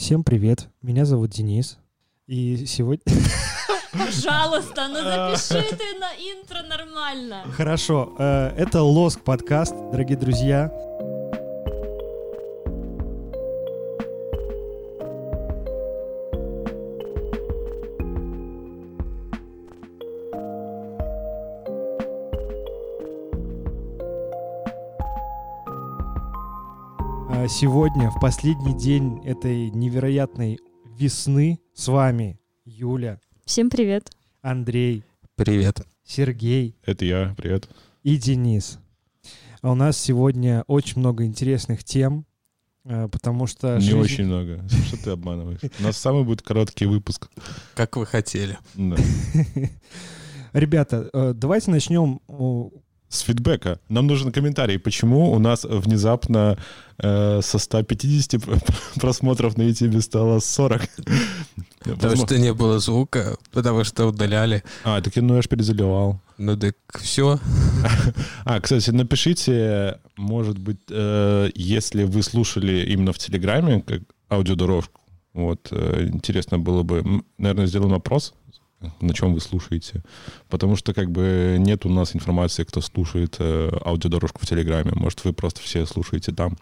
Всем привет, меня зовут Денис. И сегодня... Пожалуйста, ну запиши ты на интро нормально. Хорошо, э, это Лоск подкаст, дорогие друзья. Сегодня, в последний день этой невероятной весны, с вами Юля, Всем привет. Андрей, Привет. Сергей Это я, привет. и Денис. А у нас сегодня очень много интересных тем, э, потому что... Не жизнь- очень много. Что ты обманываешь? У нас самый будет короткий выпуск. Как вы хотели. Да. Ребята, э, давайте начнем... С фидбэка. Нам нужен комментарий, почему у нас внезапно э, со 150 просмотров на YouTube стало 40. Потому что не было звука, потому что удаляли. А, так я, ну я ж перезаливал. Ну так все. А, кстати, напишите, может быть, э, если вы слушали именно в Телеграме, как аудиодорожку, вот, э, интересно было бы, наверное, сделаем опрос, на чем вы слушаете, потому что как бы нет у нас информации, кто слушает э, аудиодорожку в Телеграме, может, вы просто все слушаете там.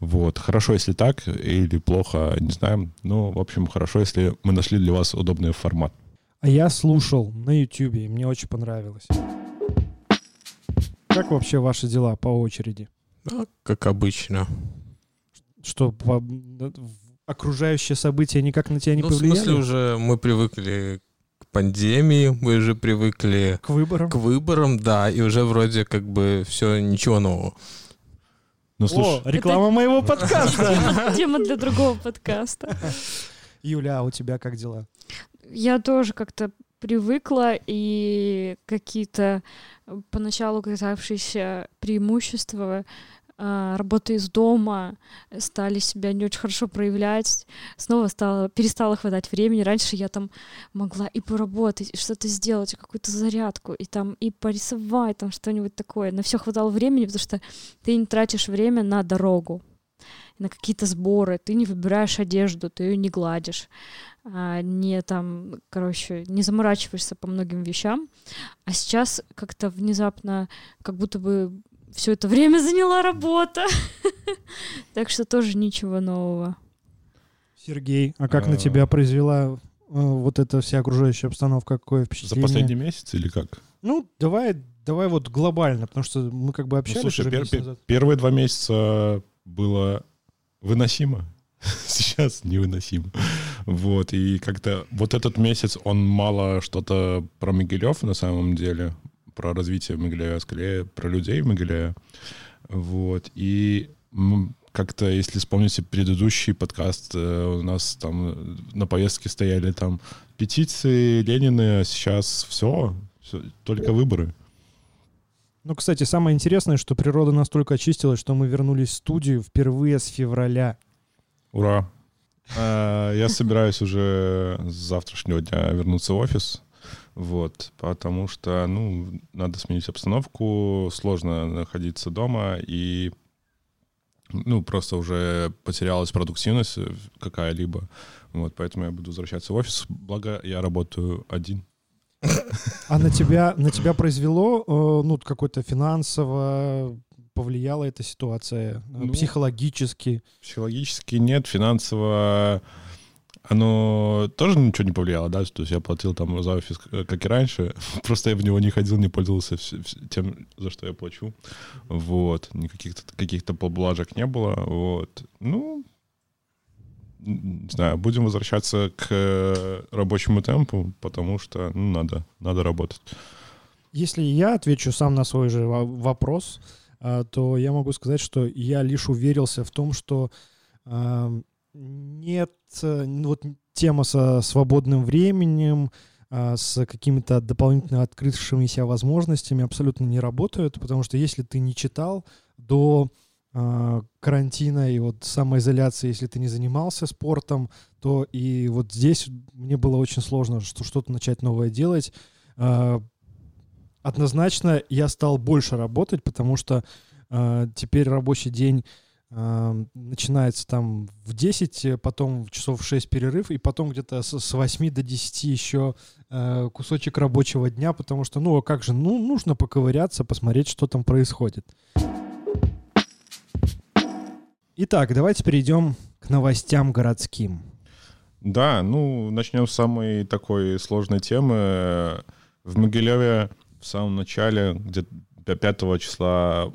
Вот, хорошо, если так, или плохо, не знаю. Ну, в общем, хорошо, если мы нашли для вас удобный формат. А я слушал на YouTube, и мне очень понравилось. Как вообще ваши дела по очереди? Ну, как обычно. Что, по- в- окружающие события никак на тебя не ну, в повлияли? смысле, уже мы привыкли к пандемии, мы уже привыкли К выборам? к выборам, да, и уже вроде как бы все, ничего нового. Ну, О, слушай, реклама моего подкаста! Тема, тема для другого подкаста. Юля, а у тебя как дела? Я тоже как-то привыкла, и какие-то поначалу казавшиеся преимущества работы из дома стали себя не очень хорошо проявлять. Снова стало, перестало хватать времени. Раньше я там могла и поработать, и что-то сделать, какую-то зарядку, и там и порисовать, там что-нибудь такое. На все хватало времени, потому что ты не тратишь время на дорогу, на какие-то сборы, ты не выбираешь одежду, ты ее не гладишь, а, не там, короче, не заморачиваешься по многим вещам. А сейчас как-то внезапно, как будто бы все это время заняла работа. Так что тоже ничего нового. Сергей, а как на А. тебя произвела э, вот эта вся окружающая обстановка? Какое за впечатление? последний месяц или как? Ну, давай, давай вот глобально, потому что мы как бы Ну, общались слушай, пер- пер- назад. первые два месяца было выносимо. Сейчас невыносимо. Вот, и как-то вот этот месяц, он мало что-то про Могилев на самом деле, про развитие Могилева, скорее про людей в Могилеве. Вот, и как-то, если вспомните предыдущий подкаст, э, у нас там на повестке стояли там петиции, Ленины, а сейчас все, только выборы. Ну, кстати, самое интересное, что природа настолько очистилась, что мы вернулись в студию впервые с февраля. Ура! А, Я собираюсь уже с завтрашнего дня вернуться в офис. Вот, потому что, ну, надо сменить обстановку, сложно находиться дома, и, ну, просто уже потерялась продуктивность э, какая-либо. Вот, поэтому я буду возвращаться в офис. Благо, я работаю один. А на тебя, на тебя произвело, э, ну, какое-то финансово повлияла эта ситуация, э, Ну, психологически? Психологически нет, финансово оно тоже ничего не повлияло, да, то есть я платил там за офис, э, как и раньше, просто я в него не ходил, не пользовался тем, за что я плачу, вот, никаких каких-то поблажек не было, вот, ну, не знаю, будем возвращаться к э, рабочему темпу, потому что, ну, надо, надо работать. Если я отвечу сам на свой же во- вопрос, а, то я могу сказать, что я лишь уверился в том, что ам, нет, э, вот тема со свободным временем, а, с какими-то дополнительно открывшимися возможностями абсолютно не работают, потому что если ты не читал до а, карантина и вот самоизоляции, если ты не занимался спортом, то и вот здесь мне было очень сложно что- что-то начать новое делать. А, Однозначно я стал больше работать, потому что теперь рабочий день начинается там в 10, э, потом часов в 6 перерыв, и потом где-то с, с 8 до 10 еще э, кусочек рабочего дня, потому что, ну, а как же, ну, нужно поковыряться, посмотреть, что там происходит. Итак, давайте перейдем к новостям городским. Да, ну, начнем с самой такой сложной темы. В Могилеве в самом начале, где-то 5 числа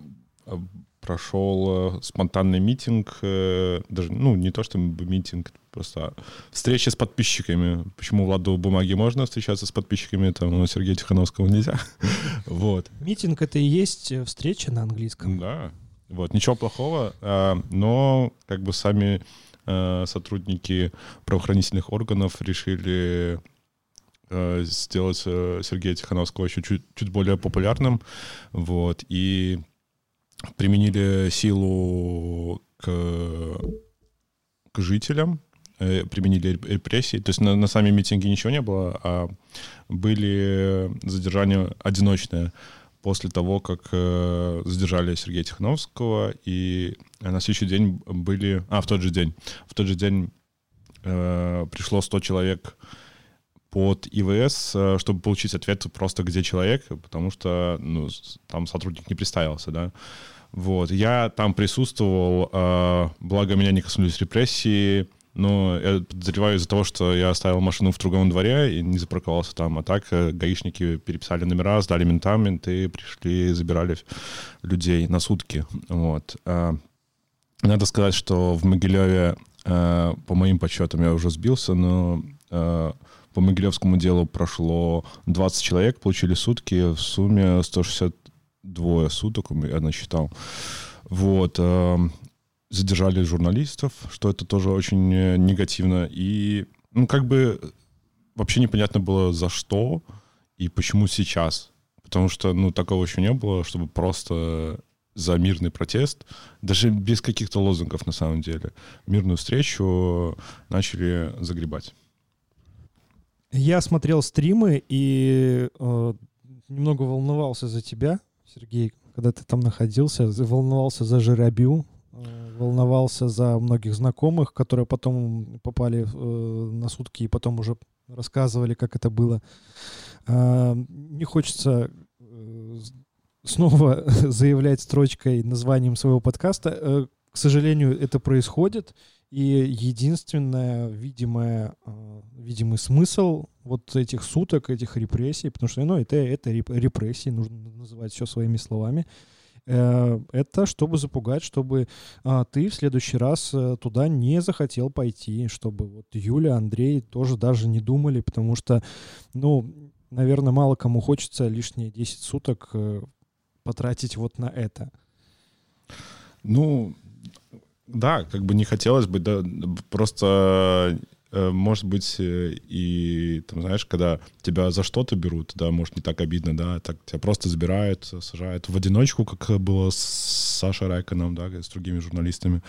прошел э, спонтанный митинг, э, даже, ну, не то, что митинг, просто встреча с подписчиками. Почему Владу Бумаги можно встречаться с подписчиками, там у Сергея Тихановского нельзя. вот. Митинг — это и есть встреча на английском. Да, вот, ничего плохого, но как бы сами Э, сотрудники правоохранительных органов решили э, сделать э, Сергея Тихановского еще чуть, чуть более популярным, вот, и применили силу к, к жителям, применили репрессии. То есть на, на сами митинги ничего не было, а были задержания одиночные после того, как э, задержали Сергея Тихановского, и на следующий день были... А, в тот же день. В тот же день э, пришло 100 человек под ИВС, э, чтобы получить ответ просто где человек, потому что ну, там сотрудник не представился, да. Вот. Я там присутствовал, э, благо меня не коснулись репрессии, но я подозреваю из-за того, что я оставил машину в другом дворе и не запарковался там. А так э, гаишники переписали номера, сдали ментам, менты пришли, забирали людей на сутки. Вот. А, надо сказать, что в Могилеве, э, по моим подсчетам, я уже сбился, но э, по Могилевскому делу прошло 20 человек, получили сутки, в сумме 162 суток, я насчитал. Вот задержали журналистов, что это тоже очень э, негативно. И, ну, как бы вообще непонятно было, за что и почему сейчас. Потому что, ну, такого еще не было, чтобы просто за мирный протест, даже без каких-то лозунгов на самом деле, мирную встречу начали загребать. Я смотрел стримы и э, немного волновался за тебя, Сергей, когда ты там находился, волновался за Жиробю, волновался за многих знакомых, которые потом попали э, на сутки и потом уже рассказывали, как это было. Э, не хочется э, снова заявлять строчкой названием своего подкаста. Э, к сожалению, это происходит. И единственное видимое, э, видимый смысл вот этих суток, этих репрессий, потому что ну, это, это репрессии, нужно называть все своими словами, Э, это чтобы запугать, чтобы а, ты в следующий раз э, туда не захотел пойти, чтобы вот Юля, Андрей тоже даже не думали, потому что, ну, наверное, мало кому хочется лишние 10 суток э, потратить вот на это. Ну, да, как бы не хотелось бы, да, просто Э, может быть, э, и, там, знаешь, когда тебя за что-то берут, да, может, не так обидно, да, так тебя просто забирают, сажают в одиночку, как было с Сашей Райконом, да, с другими журналистами.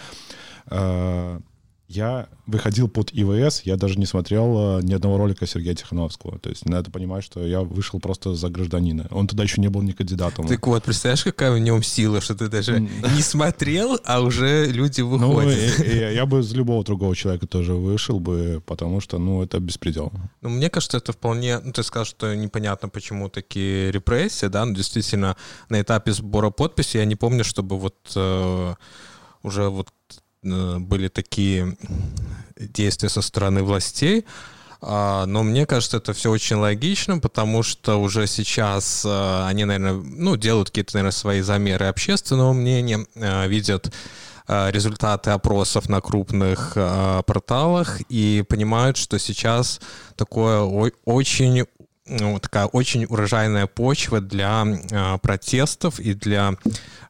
Я выходил под ИВС, я даже не смотрел э, ни одного ролика Сергея Тихановского. То есть надо понимать, что я вышел просто за гражданина. Он тогда еще не был ни кандидатом. Так вот, представляешь, какая в нем сила, что ты даже не смотрел, а уже люди ну, выходят. Ну, и, я бы за любого другого человека тоже вышел бы, потому что, ну, это беспредел. Ну, мне кажется, это вполне... Ну, ты сказал, что непонятно, почему такие репрессии, да, но ну, действительно, на этапе сбора подписи я не помню, чтобы вот э, уже вот были такие действия со стороны властей, а, но мне кажется, это все очень логично, потому что уже сейчас э, они, наверное, ну, делают какие-то, наверное, свои замеры общественного мнения, э, видят результаты опросов на крупных порталах и понимают, что сейчас такое очень ну, такая очень урожайная почва для э, протестов и для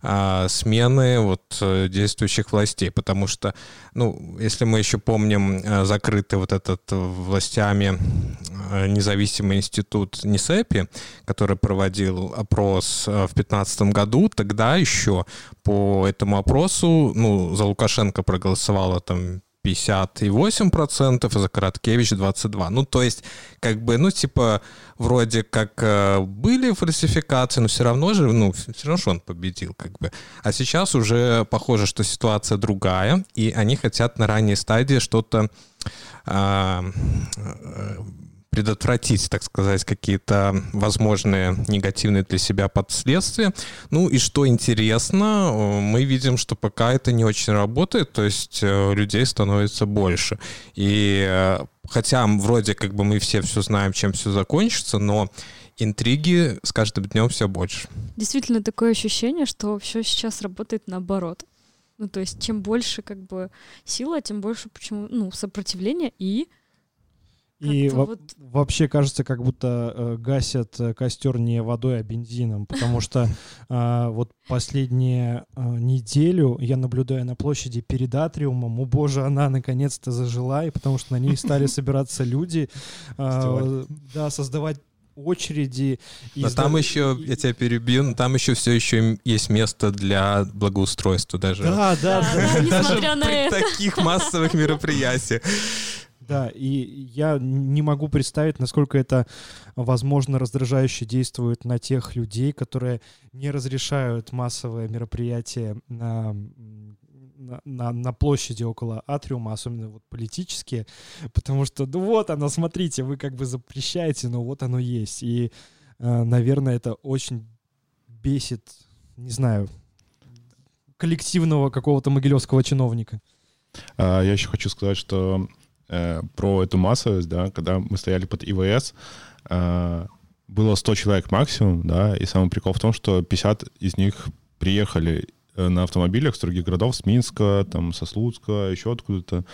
э, смены вот э, действующих властей, потому что, ну, если мы еще помним э, закрытый вот этот властями э, независимый институт НИСЭПИ, который проводил опрос э, в 2015 году, тогда еще по этому опросу, ну, за Лукашенко проголосовало там 58%, а за Короткевич 22%. Ну, то есть, как бы, ну, типа, вроде как э, были фальсификации, но все равно же, ну, все равно же он победил, как бы. А сейчас уже похоже, что ситуация другая, и они хотят на ранней стадии что-то э, предотвратить, так сказать, какие-то возможные негативные для себя последствия. Ну и что интересно, мы видим, что пока это не очень работает, то есть э, людей становится больше. И э, хотя вроде как бы мы все все знаем, чем все закончится, но интриги с каждым днем все больше. Действительно такое ощущение, что все сейчас работает наоборот. Ну, то есть, чем больше как бы сила, тем больше почему, ну, сопротивления и и во- вот... вообще кажется, как будто э, гасят э, костер не водой, а бензином, потому что э, вот последнюю э, неделю я наблюдаю на площади перед атриумом, о боже, она наконец-то зажила, и потому что на ней стали собираться люди, э, да, создавать очереди. Но там еще, я тебя перебью, но там еще все еще есть место для благоустройства даже. Да, да, да. Несмотря на это. таких массовых мероприятиях. Да, и я не могу представить, насколько это, возможно, раздражающе действует на тех людей, которые не разрешают массовые мероприятия на, на, на площади около атриума, особенно вот политические, потому что, ну вот оно, смотрите, вы как бы запрещаете, но вот оно есть. И, э, наверное, это очень бесит, не знаю, коллективного какого-то могилевского чиновника. А, я еще хочу сказать, что э, про эту массовость, да, когда мы стояли под ИВС, э, было 100 человек максимум, да, и самый прикол в том, что 50 из них приехали э, на автомобилях с других городов, с Минска, там, со Слуцка, еще откуда-то.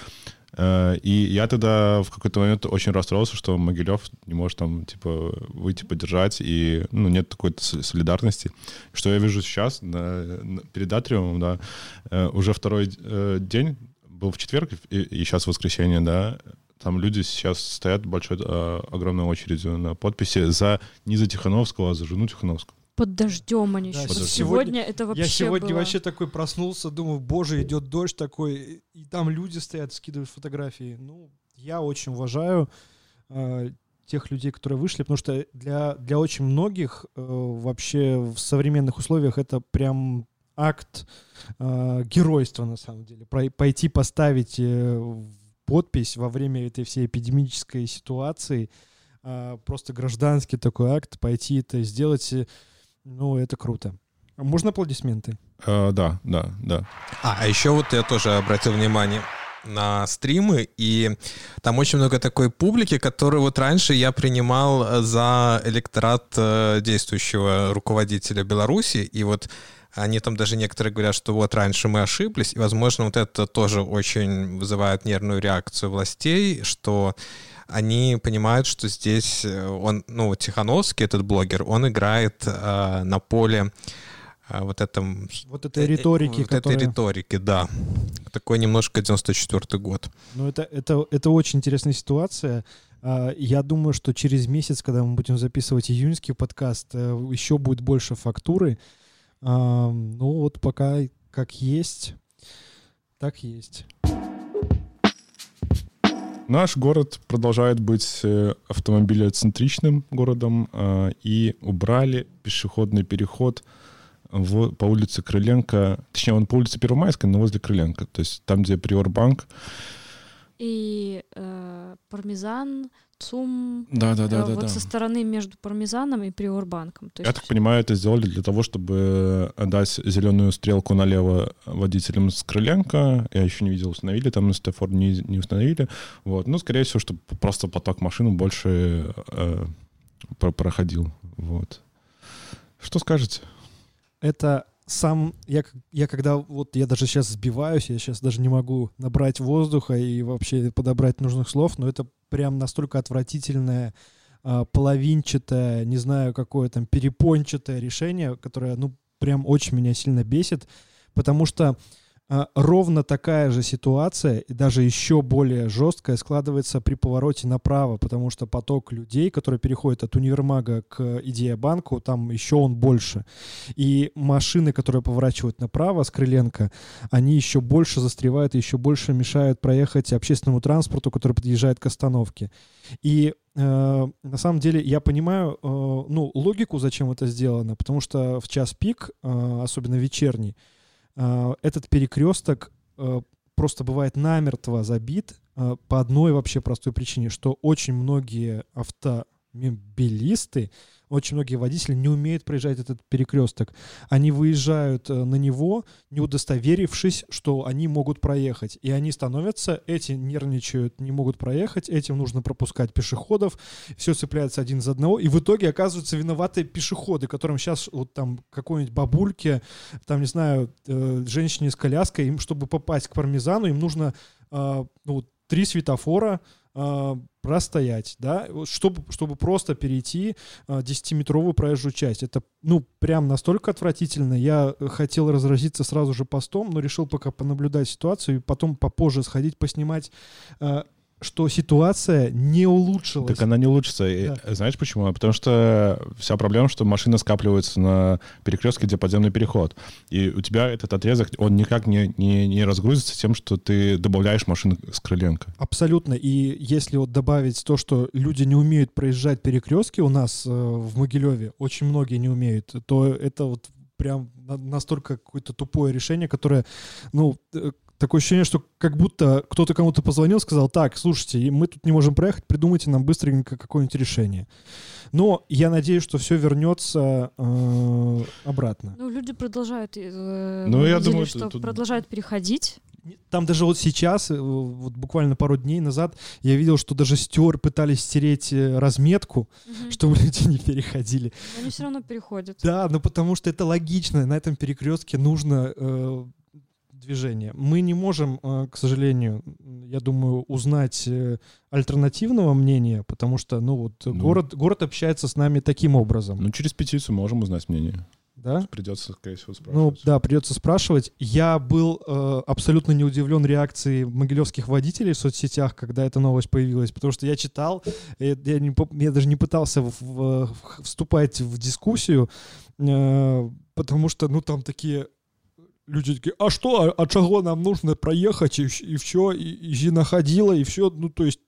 Э, и я тогда в какой-то момент очень расстроился, что Могилев не может там, типа, выйти поддержать, и, ну, нет такой солидарности. Что я вижу сейчас на, на, перед Атриумом, да, уже второй день был в четверг и, и сейчас воскресенье, да, там люди сейчас стоят большой, а, огромной очередью на подписи за не за Тихановского, а за жену Тихановского. Под дождем они да, еще. Сегодня, это вообще Я сегодня было. вообще такой проснулся, думаю, боже, идет дождь такой, и там люди стоят, скидывают фотографии. Ну, я очень уважаю э, тех людей, которые вышли, потому что для, для очень многих э, вообще в современных условиях это прям акт э, геройства, на самом деле. Про, пойти поставить э, подпись во время этой всей эпидемической ситуации, э, просто гражданский такой акт, пойти это сделать, э, ну, это круто. Можно аплодисменты? Uh, да, да, да. А, а еще вот я тоже обратил внимание на стримы, и там очень много такой публики, которую вот раньше я принимал за электорат э, действующего руководителя Беларуси, и вот они там даже некоторые говорят, что вот раньше мы ошиблись, и, возможно, вот это тоже очень вызывает нервную реакцию властей, что они понимают, что здесь э, он, ну, Тихановский, этот блогер, он играет э, на поле э, вот этом... Вот этой риторики, Вот которая... этой риторики, да. Такой немножко 94 год. Ну, это, это, это очень интересная ситуация. А, я думаю, что через месяц, когда мы будем записывать июньский подкаст, э, еще будет больше фактуры, а, ну вот пока как есть, так есть. Наш город продолжает быть э, автомобилецентричным городом, а, и убрали пешеходный переход в, по улице Крыленко, точнее, он по улице Первомайской, но возле Крыленко, то есть там, где Приорбанк. И э, Пармезан, ЦУМ. Да, да, да, э, да. Вот да. со стороны между Пармезаном и Приорбанком. То есть... Я так понимаю, это сделали для того, чтобы дать зеленую стрелку налево водителям с Крыленко. Я еще не видел, установили там на Стефорд, не, не установили. Вот. Ну, скорее всего, чтобы просто поток машин больше э, проходил. Вот. Что скажете? Это сам, я, я когда, вот я даже сейчас сбиваюсь, я сейчас даже не могу набрать воздуха и вообще подобрать нужных слов, но это прям настолько отвратительное, а, половинчатое, не знаю, какое там, перепончатое решение, которое, ну, прям очень меня сильно бесит, потому что ровно такая же ситуация, и даже еще более жесткая, складывается при повороте направо, потому что поток людей, которые переходят от универмага к Идея-банку, там еще он больше. И машины, которые поворачивают направо с Крыленко, они еще больше застревают и еще больше мешают проехать общественному транспорту, который подъезжает к остановке. И э, на самом деле я понимаю, э, ну, логику, зачем это сделано, потому что в час пик, э, особенно вечерний, а, этот перекресток э, просто бывает намертво забит э, по одной вообще простой причине, что очень многие автомобилисты очень многие водители не умеют проезжать этот перекресток. Они выезжают э, на него, не удостоверившись, что они могут проехать. И они становятся, эти нервничают, не могут проехать, этим нужно пропускать пешеходов, все цепляется один за одного, и в итоге оказываются виноваты пешеходы, которым сейчас вот там какой-нибудь бабульке, там, не знаю, э, женщине с коляской, им, чтобы попасть к пармезану, им нужно э, ну, три светофора, простоять, да, чтобы, чтобы просто перейти э, 10-метровую проезжую часть. Это, ну, прям настолько отвратительно. Я хотел разразиться сразу же постом, но решил пока понаблюдать ситуацию и потом попозже сходить поснимать э, что ситуация не улучшилась. Так она не улучшится. Да. знаешь почему? Потому что вся проблема, что машина скапливается на перекрестке, где подземный переход. И у тебя этот отрезок, он никак не, не, не разгрузится тем, что ты добавляешь машины с Крыленко. Абсолютно. И если вот добавить то, что люди не умеют проезжать перекрестки у нас э, в Могилеве, очень многие не умеют, то это вот прям настолько какое-то тупое решение, которое, ну, э, такое ощущение, что как будто кто-то кому-то позвонил, сказал, так, слушайте, мы тут не можем проехать, придумайте нам быстренько какое-нибудь решение. Но я надеюсь, что все вернется э, обратно. Ну, люди продолжают, э, ну, я думаю, что тут... продолжают переходить. Там даже вот сейчас, э, вот буквально пару дней назад, я видел, что даже стер пытались стереть э, разметку, угу. чтобы люди не переходили. Но они все равно переходят. Да, ну потому что это логично. На этом перекрестке нужно э, движения. Мы не можем, э, к сожалению, я думаю, узнать э, альтернативного мнения, потому что, ну вот, ну, город, город общается с нами таким образом. Ну, через петицию можем узнать мнение. Да? Придется, скорее всего, спрашивать. Ну, да, придется спрашивать. Я был э, абсолютно не удивлен реакцией могилевских водителей в соцсетях, когда эта новость появилась, потому что я читал, я, я, не, я даже не пытался в, в, вступать в дискуссию, э, потому что, ну, там такие люди такие, а что, а, а чего нам нужно проехать, и, и все, и, и Зина ходила, и все, ну, то есть...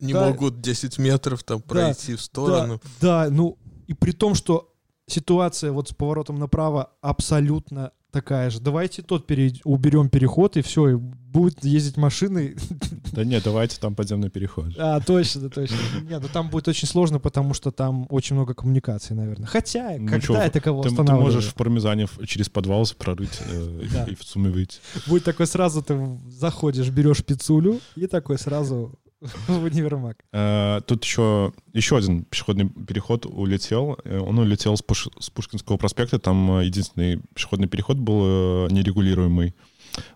Не да, могут 10 метров там пройти да, в сторону. Да, да, ну, и при том, что ситуация вот с поворотом направо абсолютно такая же. Давайте тот пере... уберем переход, и все, и будут ездить машины. Да нет, давайте там подземный переход. А, точно, точно. Нет, ну там будет очень сложно, потому что там очень много коммуникаций, наверное. Хотя, ну, когда что, это кого ты, ты можешь в пармезане через подвал прорыть э, да. и в сумме выйти. Будет такой сразу, ты заходишь, берешь пиццулю, и такой сразу в универмаг. Э, тут еще, еще один пешеходный переход улетел. Э, он улетел с, Пуш, с Пушкинского проспекта. Там э, единственный пешеходный переход был нерегулируемый.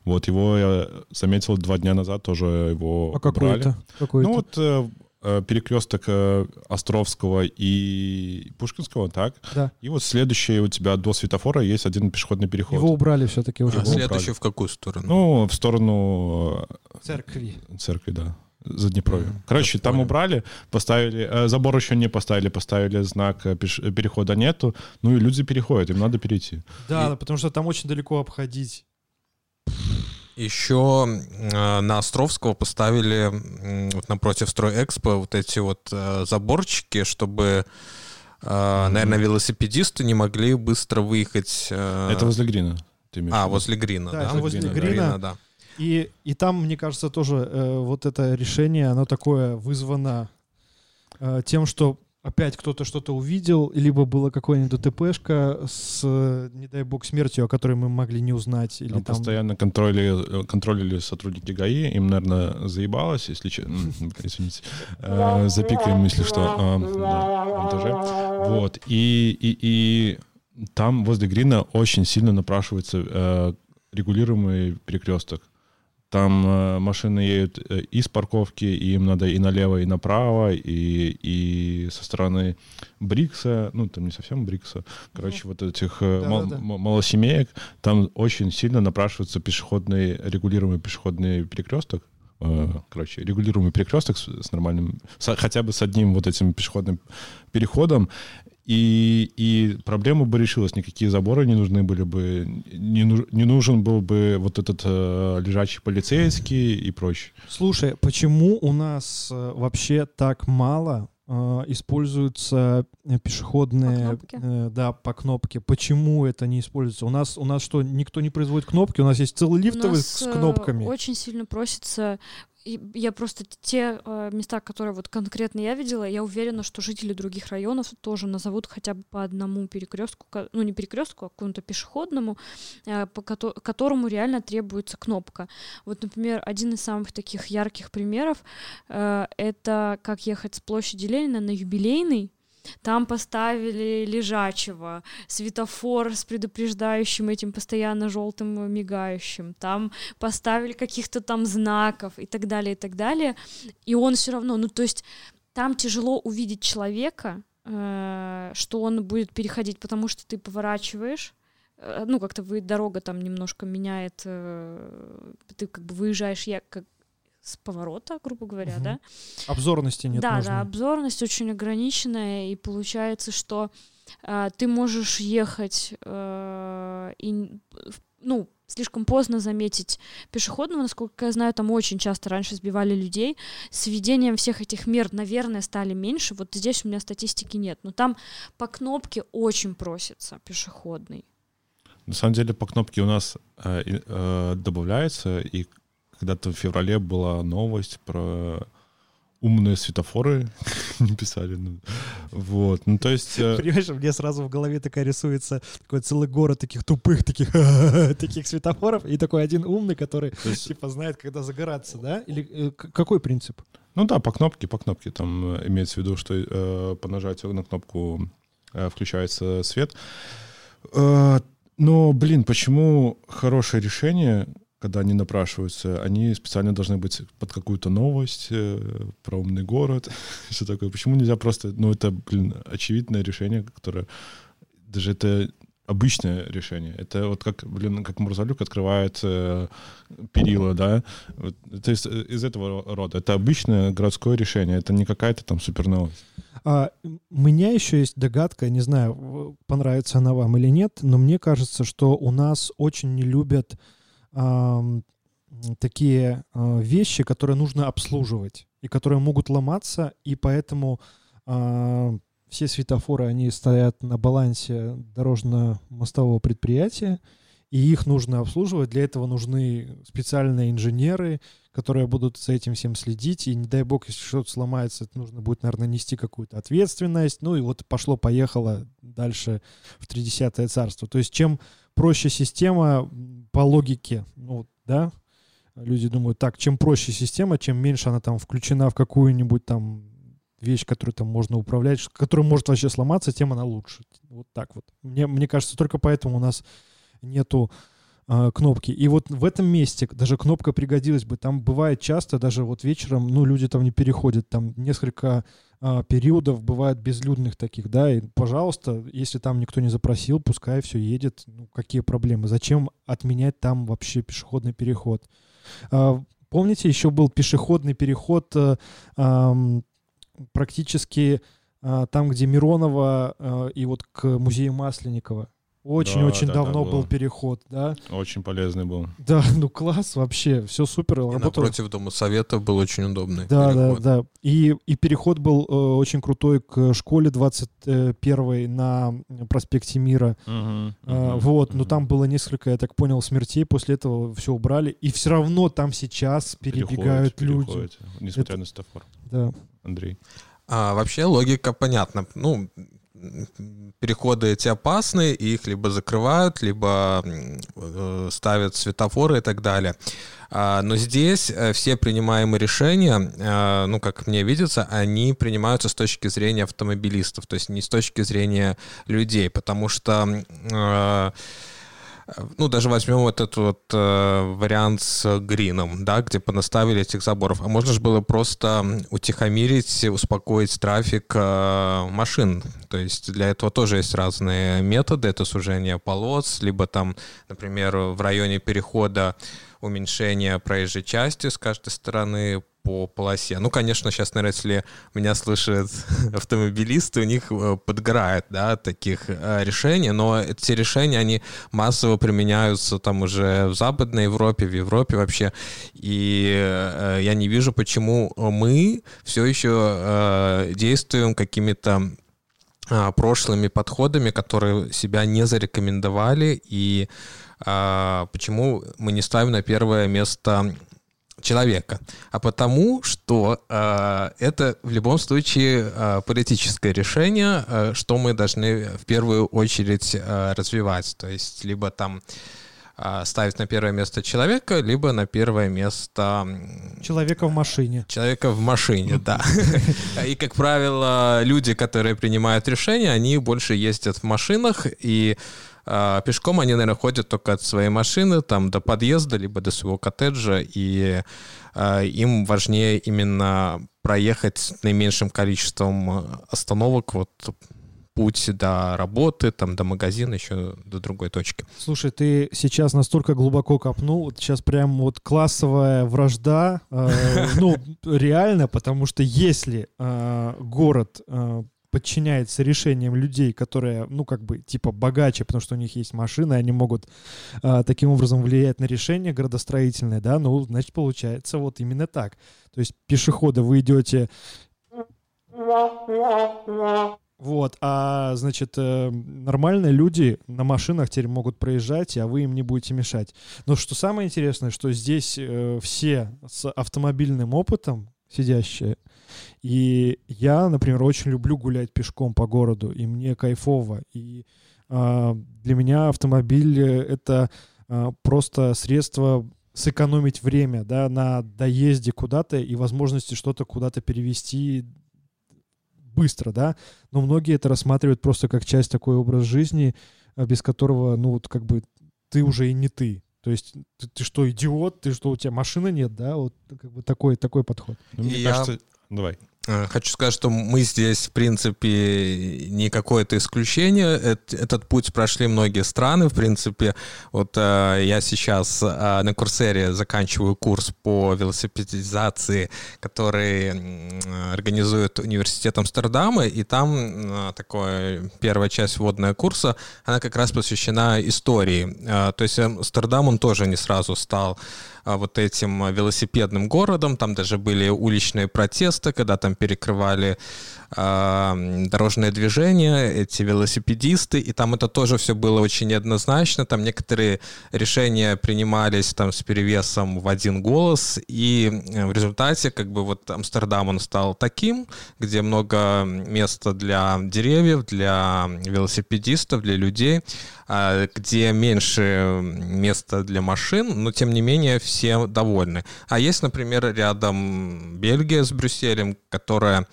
Вот, его я заметил два дня назад, тоже его А какой это? Какой ну вот перекресток Островского и Пушкинского, так? Да. И вот следующий у тебя до светофора есть один пешеходный переход. Его убрали все-таки уже. А следующий в какую сторону? Ну, в сторону... Церкви. Церкви, да. Заднепровье. Mm, Короче, там убрали, поставили, э, забор еще не поставили, поставили знак э, пеш, перехода нету, ну и люди переходят, им надо перейти. Да, и... потому что там очень далеко обходить. Еще э, на Островского поставили э, вот напротив Стройэкспо вот эти вот э, заборчики, чтобы, э, mm-hmm. наверное, велосипедисты не могли быстро выехать. Э... Это возле Грина. а, возле Грина, да? да? возле Грина, Грина да. И, и там, мне кажется, тоже э, вот это решение, оно такое вызвано э, тем, что опять кто-то что-то увидел, либо было какое-нибудь ДТПшка с, не дай бог, смертью, о которой мы могли не узнать. Или там, там... Постоянно контролили, э, контролили сотрудники ГАИ, им, наверное, заебалось, если извините, э, запикаем, если что, а, Вот, и, и, и там возле Грина очень сильно напрашивается э, регулируемый перекресток там э, машины едут э, из парковки, и им надо и налево, и направо, и, и со стороны Брикса, ну, там не совсем Брикса, короче, вот этих э, Да, мал- да, да. м- малосемеек, там очень сильно напрашивается пешеходный, регулируемый пешеходный перекресток, короче, регулируемый перекресток с, с нормальным, с- хотя бы с одним вот этим пешеходным переходом, и, и проблема бы решилась, никакие заборы не нужны были бы, не, нуж- не нужен был бы вот этот э, лежачий полицейский и прочее. Слушай, почему у нас э, вообще так мало э, используются э, пешеходные, По кнопке? э, да, по кнопке? Почему это не используется? У нас, у нас что, никто не производит кнопки? У нас есть целый У лифтовый нас, с э, кнопками. Очень сильно просится. Я просто те э, места, которые вот конкретно я видела, я уверена, что жители других районов тоже назовут хотя бы по одному перекрестку, ну не перекрестку, а какому-то пешеходному, э, по кото- которому реально требуется кнопка. Вот, например, один из самых таких ярких примеров э, это как ехать с площади Ленина на юбилейный. Там поставили лежачего, светофор с предупреждающим этим постоянно желтым мигающим. Там поставили каких-то там знаков и так далее, и так далее. И он все равно, ну то есть там тяжело увидеть человека, э, что он будет переходить, потому что ты поворачиваешь, э, ну как-то вы, дорога там немножко меняет, э, ты как бы выезжаешь я как с поворота, грубо говоря, Мгм. да, Обзорности нет да, нужной. да, обзорность очень ограниченная, и получается, что а, ты можешь ехать э, и, ну, слишком поздно заметить пешеходного, насколько я знаю, там очень часто раньше сбивали людей. С введением всех этих мер, наверное, стали меньше. Вот здесь у меня статистики нет, но там по кнопке очень просится пешеходный. На самом деле по кнопке у нас э, э, добавляется, и когда-то в феврале была новость про умные светофоры, не писали, ну, вот, ну то есть... э, Понимаешь, мне сразу в голове такая рисуется такой целый город таких тупых, таких, таких светофоров, и такой один умный, который то есть, типа знает, когда загораться, да? Или э, какой принцип? Ну да, по кнопке, по кнопке. Там э, имеется в виду, что э, по нажатию на кнопку э, включается свет. Э, но, блин, почему хорошее решение, когда они напрашиваются, они специально должны быть под какую-то новость э, про умный город, все такое. Почему нельзя просто, ну это, блин, очевидное решение, которое даже это обычное решение. Это вот как, блин, как Мурзалюк открывает э, перила, да. Вот, то есть э, из этого рода. Это обычное городское решение. Это не какая-то там супер новость. А, у меня еще есть догадка, не знаю, понравится она вам или нет, но мне кажется, что у нас очень не любят такие а, вещи, которые нужно обслуживать и которые могут ломаться, и поэтому а, все светофоры, они стоят на балансе дорожно-мостового предприятия, и их нужно обслуживать. Для этого нужны специальные инженеры, которые будут за этим всем следить. И не дай бог, если что-то сломается, это нужно будет, наверное, нести какую-то ответственность. Ну и вот пошло-поехало дальше в 30 царство. То есть чем проще система по логике, ну да, люди думают, так, чем проще система, чем меньше она там включена в какую-нибудь там вещь, которую там можно управлять, которая может вообще сломаться, тем она лучше. Вот так вот. Мне, мне кажется, только поэтому у нас нету а, кнопки. И вот в этом месте даже кнопка пригодилась бы. Там бывает часто, даже вот вечером, ну, люди там не переходят, там несколько а, периодов бывает безлюдных таких, да, и, пожалуйста, если там никто не запросил, пускай все едет, ну, какие проблемы? Зачем отменять там вообще пешеходный переход? А, помните, еще был пешеходный переход э, ам, практически там, где Миронова а, и вот к музею Масленникова. Очень-очень Да, да, да, давно был переход, да. Очень полезный был. Да, ну класс вообще, все супер, И работало. напротив Дома Совета был очень удобный Да, переход. да, да. И, и переход был э, очень крутой к школе 21 на проспекте Мира. А, вот, но там было несколько, я так понял, смертей. После этого все убрали. И все равно там сейчас перебегают люди. Несмотря Это- на светофор. Да. Андрей. А, вообще логика понятна. Ну, переходы эти опасны, их либо закрывают, либо э, ставят светофоры и так далее. А, но здесь э, все принимаемые решения, э, ну, как мне видится, они принимаются с точки зрения автомобилистов, то есть не с точки зрения людей, потому что ну, даже возьмем этот вот э, вариант с грином, да, где понаставили этих заборов. А можно же было просто утихомирить, успокоить трафик э, машин. То есть для этого тоже есть разные методы. Это сужение полос, либо там, например, в районе перехода уменьшение проезжей части с каждой стороны по полосе. Ну, конечно, сейчас, наверное, если меня слышат автомобилисты, у них э, подгорает, да, таких э, решений, но эти решения, они массово применяются там уже в Западной Европе, в Европе вообще, и э, я не вижу, почему мы все еще действуем какими-то прошлыми подходами, которые себя не зарекомендовали, и почему мы не ставим на первое место человека, а потому что э, это в любом случае э, политическое решение, э, что мы должны в первую очередь э, развивать. То есть либо там э, ставить на первое место человека, либо на первое место... Человека в машине. Человека в машине, да. И, как правило, люди, которые принимают решения, они больше ездят в машинах, и а, пешком они, наверное, ходят только от своей машины, там, до подъезда, либо до своего коттеджа, и а, им важнее именно проехать с наименьшим количеством остановок, вот путь до работы, там, до магазина, еще до другой точки. Слушай, ты сейчас настолько глубоко копнул, сейчас прям вот классовая вражда, э, ну, реально, потому что если э, город э, подчиняется решениям людей, которые, ну, как бы, типа, богаче, потому что у них есть машины, они могут а, таким образом влиять на решения градостроительные, да, ну, значит, получается вот именно так. То есть пешеходы вы идете... Вот, а, значит, э, нормальные люди на машинах теперь могут проезжать, а вы им не будете мешать. Но что самое интересное, что здесь э, все с автомобильным опытом сидящие, и я, например, очень люблю гулять пешком по городу, и мне кайфово. И э, для меня автомобиль это э, просто средство сэкономить время, да, на доезде куда-то и возможности что-то куда-то перевести быстро, да. Но многие это рассматривают просто как часть такой образ жизни, а, без которого, ну, вот как бы ты уже и не ты. То есть ты, ты что, идиот? Ты что, у тебя машины нет, да? Вот как бы такой, такой подход. Ну, мне я... кажется, давай. Э, хочу сказать, что мы здесь, в принципе, не какое-то исключение. Этот путь прошли многие страны, в принципе. Вот э, я сейчас э, на Курсере заканчиваю курс по велосипедизации, который организует университет Амстердама, и там такое первая часть вводная курса, она как раз посвящена истории. То есть Амстердам, он тоже не сразу стал вот этим велосипедным городом. Там даже были уличные протесты, когда там перекрывали дорожное движение, эти велосипедисты, и там это тоже все было очень неоднозначно. Там некоторые решения принимались там с перевесом в один голос, и в результате как бы вот Амстердам он стал таким, где много места для деревьев, для велосипедистов, для людей, а, где меньше места для машин, но тем не менее все довольны. А есть, например, рядом Бельгия с Брюсселем, которая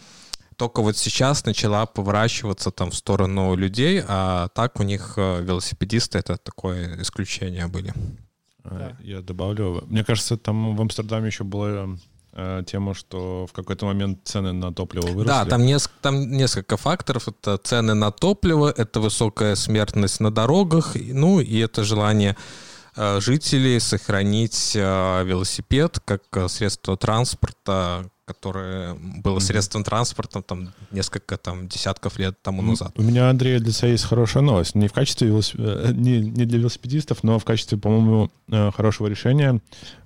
только вот сейчас начала поворачиваться там в сторону людей, а так у них э, велосипедисты это такое исключение были. Да. Я добавлю. Мне кажется, там в Амстердаме еще была э, тема, что в какой-то момент цены на топливо выросли. Да, там, неск- там несколько факторов. Это цены на топливо, это высокая смертность на дорогах, ну и это желание жителей сохранить велосипед как средство транспорта, которое было средством транспорта там несколько там десятков лет тому назад. У меня, Андрей, для тебя есть хорошая новость. Не в качестве велосип... Э, не, не для велосипедистов, но в качестве, по-моему, э, хорошего решения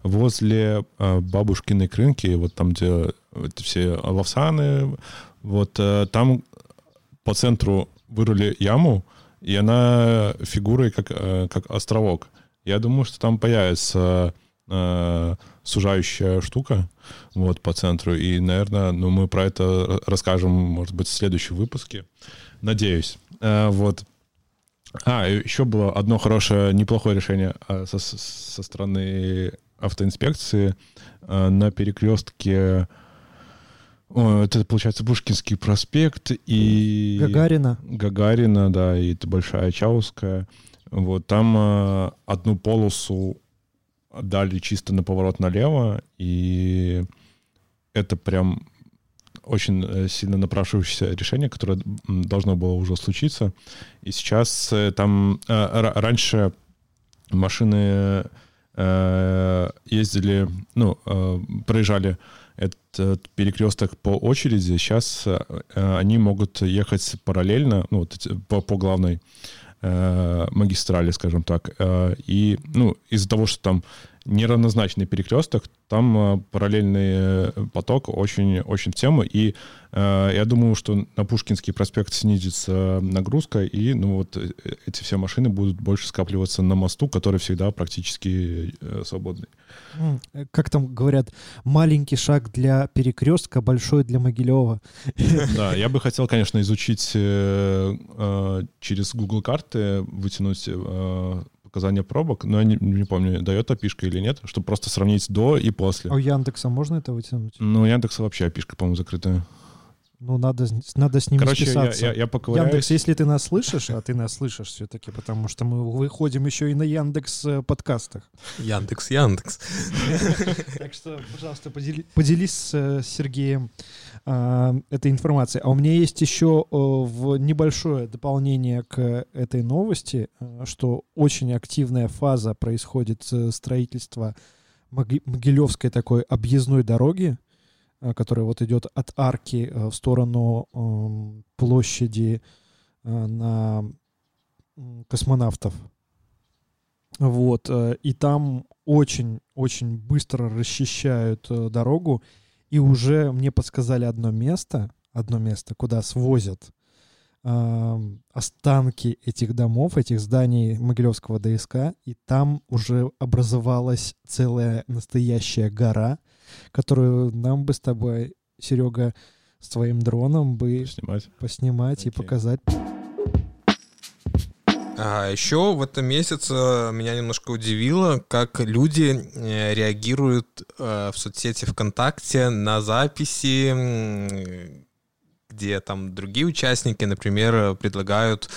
возле э, бабушкиной крынки, вот там, где все лавсаны, вот там по центру вырыли яму, и она фигурой как, как островок. Я думаю, что там появится э, сужающая штука вот по центру. И, наверное, ну, мы про это расскажем, может быть, в следующем выпуске. Надеюсь. Э, вот. А, еще было одно хорошее, неплохое решение э, со, со стороны автоинспекции э, на перекрестке о, это, получается, Пушкинский проспект и... Гагарина. Гагарина, да, и это Большая Чауская Вот там э, одну полосу дали чисто на поворот налево, и это прям очень э, сильно напрашивающееся решение, которое должно было уже случиться. И сейчас э, там э, раньше машины ездили, ну, проезжали этот перекресток по очереди. Сейчас они могут ехать параллельно, ну, вот по, по главной магистрали, скажем так. И, ну, из-за того, что там неравнозначный перекресток, там э, параллельный э, поток очень, очень в тему. И э, я думаю, что на Пушкинский проспект снизится нагрузка, и ну, вот э, эти все машины будут больше скапливаться на мосту, который всегда практически э, свободный. Как там говорят, маленький шаг для перекрестка, большой для Могилева. Да, я бы хотел, конечно, изучить э, через Google карты, вытянуть показания пробок, но я не, не помню, дает опишка или нет, чтобы просто сравнить до и после. А у Яндекса можно это вытянуть? Ну, у Яндекса вообще опишка, по-моему, закрытая. Ну, надо, надо с ними Короче, списаться. Я, я, я поковыряюсь. Яндекс, если ты нас слышишь, а ты нас слышишь все-таки, потому что мы выходим еще и на Яндекс э, подкастах. Яндекс, Яндекс. Так что, пожалуйста, поделись с э, Сергеем а, этой информацией. А у меня есть еще э, в небольшое дополнение к этой новости, что очень активная фаза происходит строительства Могилевской такой объездной дороги, Э, которая вот идет от арки э, в сторону эм, площади э, на космонавтов. Вот. И там очень-очень быстро расчищают дорогу. И уже мне подсказали одно место, одно место, куда свозят э, останки этих домов, этих зданий Могилевского ДСК. И там уже образовалась целая настоящая гора — которую нам бы с тобой, Серега, с твоим дроном бы поснимать, поснимать okay. и показать. А еще в этом месяце меня немножко удивило, как люди э, реагируют э, в соцсети ВКонтакте на записи, где там другие участники, например, предлагают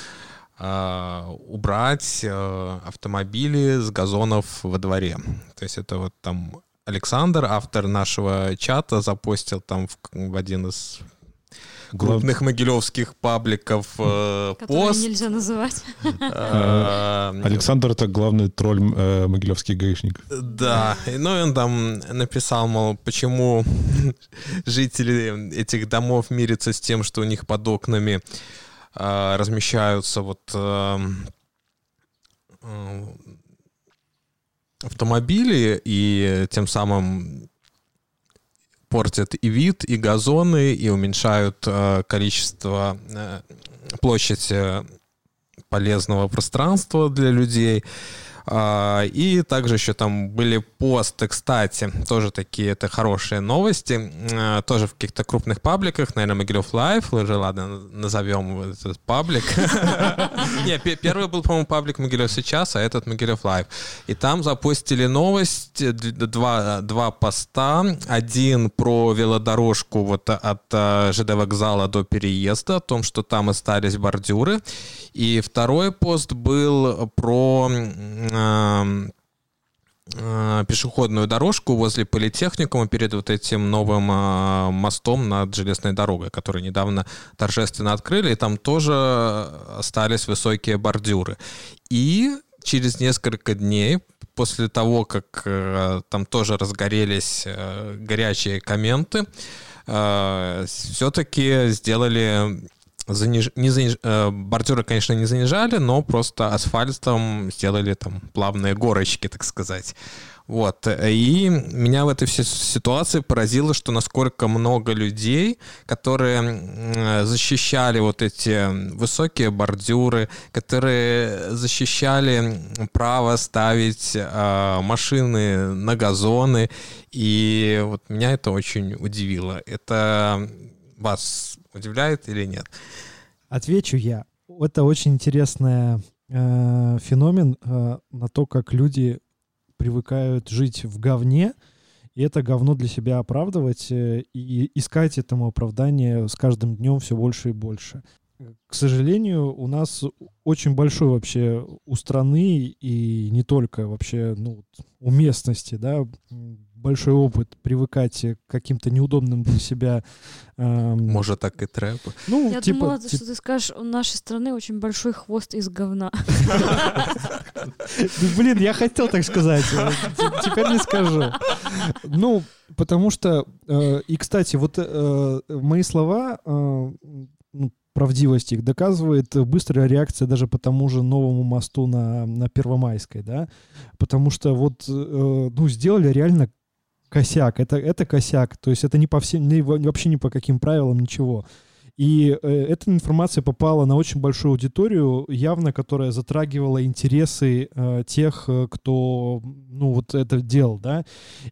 а, убрать э, автомобили с газонов во дворе. То есть это вот там Александр, автор нашего чата, запостил там в, в один из крупных могилевских пабликов э, пост. нельзя называть. Э, Александр — это главный тролль э, могилевский гаишник. Да, ну и он там написал, мол, почему жители этих домов мирятся с тем, что у них под окнами э, размещаются вот э, автомобили и тем самым портят и вид, и газоны, и уменьшают э, количество, э, площадь э, полезного пространства для людей. А, и также еще там были посты, кстати, тоже такие, это хорошие новости, а, тоже в каких-то крупных пабликах, наверное, Могилев Life, уже, ладно, назовем этот паблик. Не, первый был, по-моему, паблик Могилев сейчас, а этот Могилев Life. И там запустили новость, два, два поста, один про велодорожку вот от а, ЖД вокзала до переезда, о том, что там остались бордюры, и второй пост был про пешеходную дорожку возле политехникума перед вот этим новым э, мостом над железной дорогой, который недавно торжественно открыли, и там тоже остались высокие бордюры. И через несколько дней после того, как э, там тоже разгорелись э, горячие комменты, э, все-таки сделали заниж... не заниж... Э, бордюры, конечно, не занижали, но просто асфальтом сделали там плавные горочки, так сказать. Вот. И меня в этой всей ситуации поразило, что насколько много людей, которые защищали вот эти высокие бордюры, которые защищали право ставить э, машины на газоны. И вот меня это очень удивило. Это вас удивляет или нет? Отвечу я. Это очень интересный э, феномен э, на то, как люди привыкают жить в говне, и это говно для себя оправдывать э, и искать этому оправдание с каждым днем все больше и больше. к сожалению, у нас очень большой вообще у страны и не только вообще ну, у местности, да, большой опыт привыкать к каким-то неудобным для себя... Эм... Может, так и трэп? Ну, Я типа, думала, тип... что ты скажешь, у нашей страны очень большой хвост из говна. Блин, я хотел так сказать. Теперь не скажу. Ну, потому что... Э, и, кстати, вот э, мои слова э, ну, правдивость их доказывает быстрая реакция даже по тому же новому мосту на, на Первомайской, да, потому что вот, э, ну, сделали реально косяк, это, это косяк, то есть это не по всем, не, вообще ни по каким правилам, ничего. И э, эта информация попала на очень большую аудиторию, явно, которая затрагивала интересы э, тех, э, кто, ну, вот это делал, да.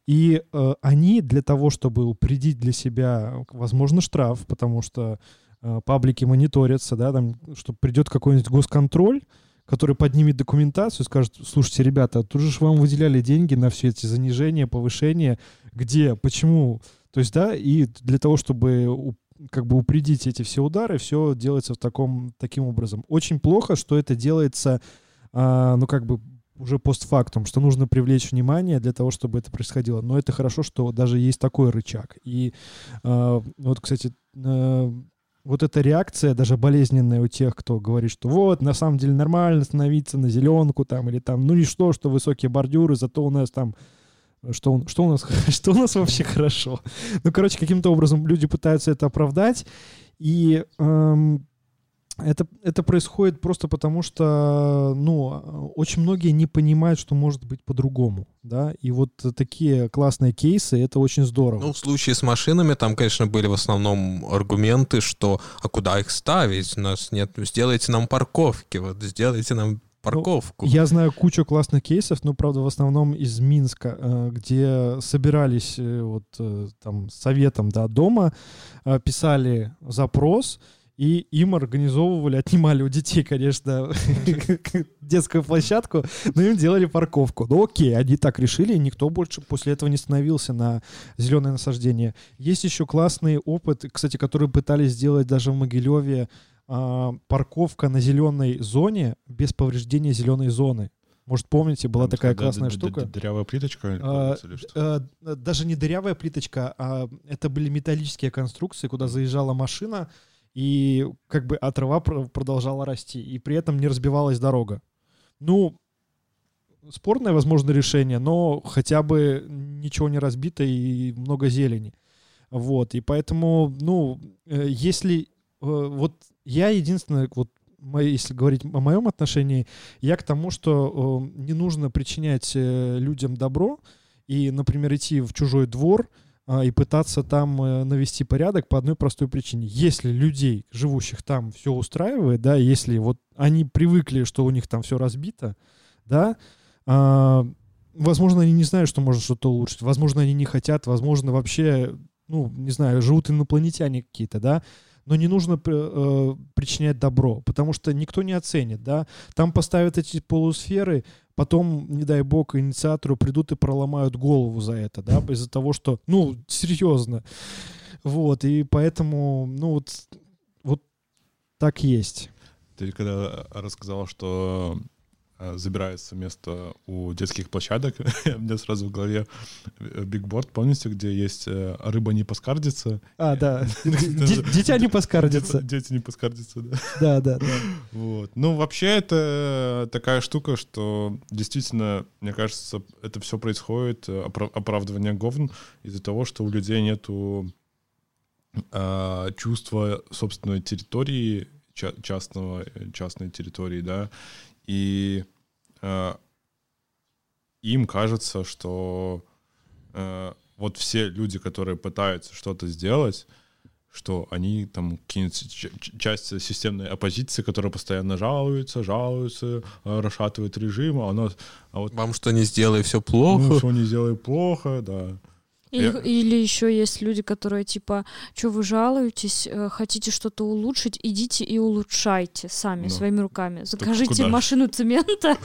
И э, они для того, чтобы упредить для себя, возможно, штраф, потому что э, паблики мониторятся, да, там, что придет какой-нибудь госконтроль, который поднимет документацию и скажет, слушайте, ребята, тут же вам выделяли деньги на все эти занижения, повышения, где, почему? То есть, да, и для того, чтобы как бы упредить эти все удары, все делается в таком, таким образом. Очень плохо, что это делается, а, ну, как бы уже постфактум, что нужно привлечь внимание для того, чтобы это происходило. Но это хорошо, что даже есть такой рычаг. И а, вот, кстати, а, вот эта реакция, даже болезненная у тех, кто говорит, что вот, на самом деле нормально становиться на зеленку там, или там, ну и что, что высокие бордюры, зато у нас там что, что, у нас, что у нас вообще хорошо. Ну, короче, каким-то образом люди пытаются это оправдать, и эм, это, это происходит просто потому, что, ну, очень многие не понимают, что может быть по-другому, да, и вот такие классные кейсы, это очень здорово. Ну, в случае с машинами там, конечно, были в основном аргументы, что, а куда их ставить, у нас нет, сделайте нам парковки, вот сделайте нам парковку. Ну, я знаю кучу классных кейсов, но, правда, в основном из Минска, э, где собирались э, вот э, там советом да, дома, писали запрос, и им организовывали, отнимали у детей, конечно, детскую площадку, но им делали парковку. Ну окей, они так решили, и никто больше после этого не становился на зеленое насаждение. Есть еще классный опыт, кстати, который пытались сделать даже в Могилеве, а, парковка на зеленой зоне без повреждения зеленой зоны. Может, помните, была такая классная штука. Дырявая плиточка? А, а, даже не дырявая плиточка, а это были металлические конструкции, куда заезжала машина, и как бы а трава продолжала расти, и при этом не разбивалась дорога. Ну, спорное, возможно, решение, но хотя бы ничего не разбито и много зелени. Вот, и поэтому, ну, э, если э, вот я единственное, вот если говорить о моем отношении, я к тому, что э, не нужно причинять людям добро и, например, идти в чужой двор, и пытаться там э, навести порядок по одной простой причине. Если людей, живущих там, все устраивает, да, если вот они привыкли, что у них там все разбито, да, а, возможно, они не знают, что можно что-то улучшить, возможно, они не хотят, возможно, вообще, ну, не знаю, живут инопланетяне какие-то, да, но не нужно э, причинять добро, потому что никто не оценит, да. Там поставят эти полусферы, потом, не дай бог, инициатору придут и проломают голову за это, да, из-за того, что, ну, серьезно. Вот, и поэтому, ну, вот, вот так есть. Ты когда рассказала, что забирается место у детских площадок. У меня сразу в голове бигборд, помните, где есть э, «Рыба не поскардится»? А, да. Дитя не поскардится. Дети не поскардятся, да. Да, да, да. Вот. Ну, вообще, это такая штука, что действительно, мне кажется, это все происходит, э, оправдывание говн, из-за того, что у людей нету а, чувства собственной территории, частного, частной территории, да, и э, им кажется, что э, вот все люди, которые пытаются что-то сделать, что они там какие-нибудь часть системной оппозиции, которая постоянно жалуется, жалуется, э, расшатывает режим, а, она, а вот... Вам что не сделай, все плохо. Ну, что не сделай плохо, да. Или, я... или еще есть люди, которые типа, что вы жалуетесь, э, хотите что-то улучшить, идите и улучшайте сами ну, своими руками. Закажите машину цемента.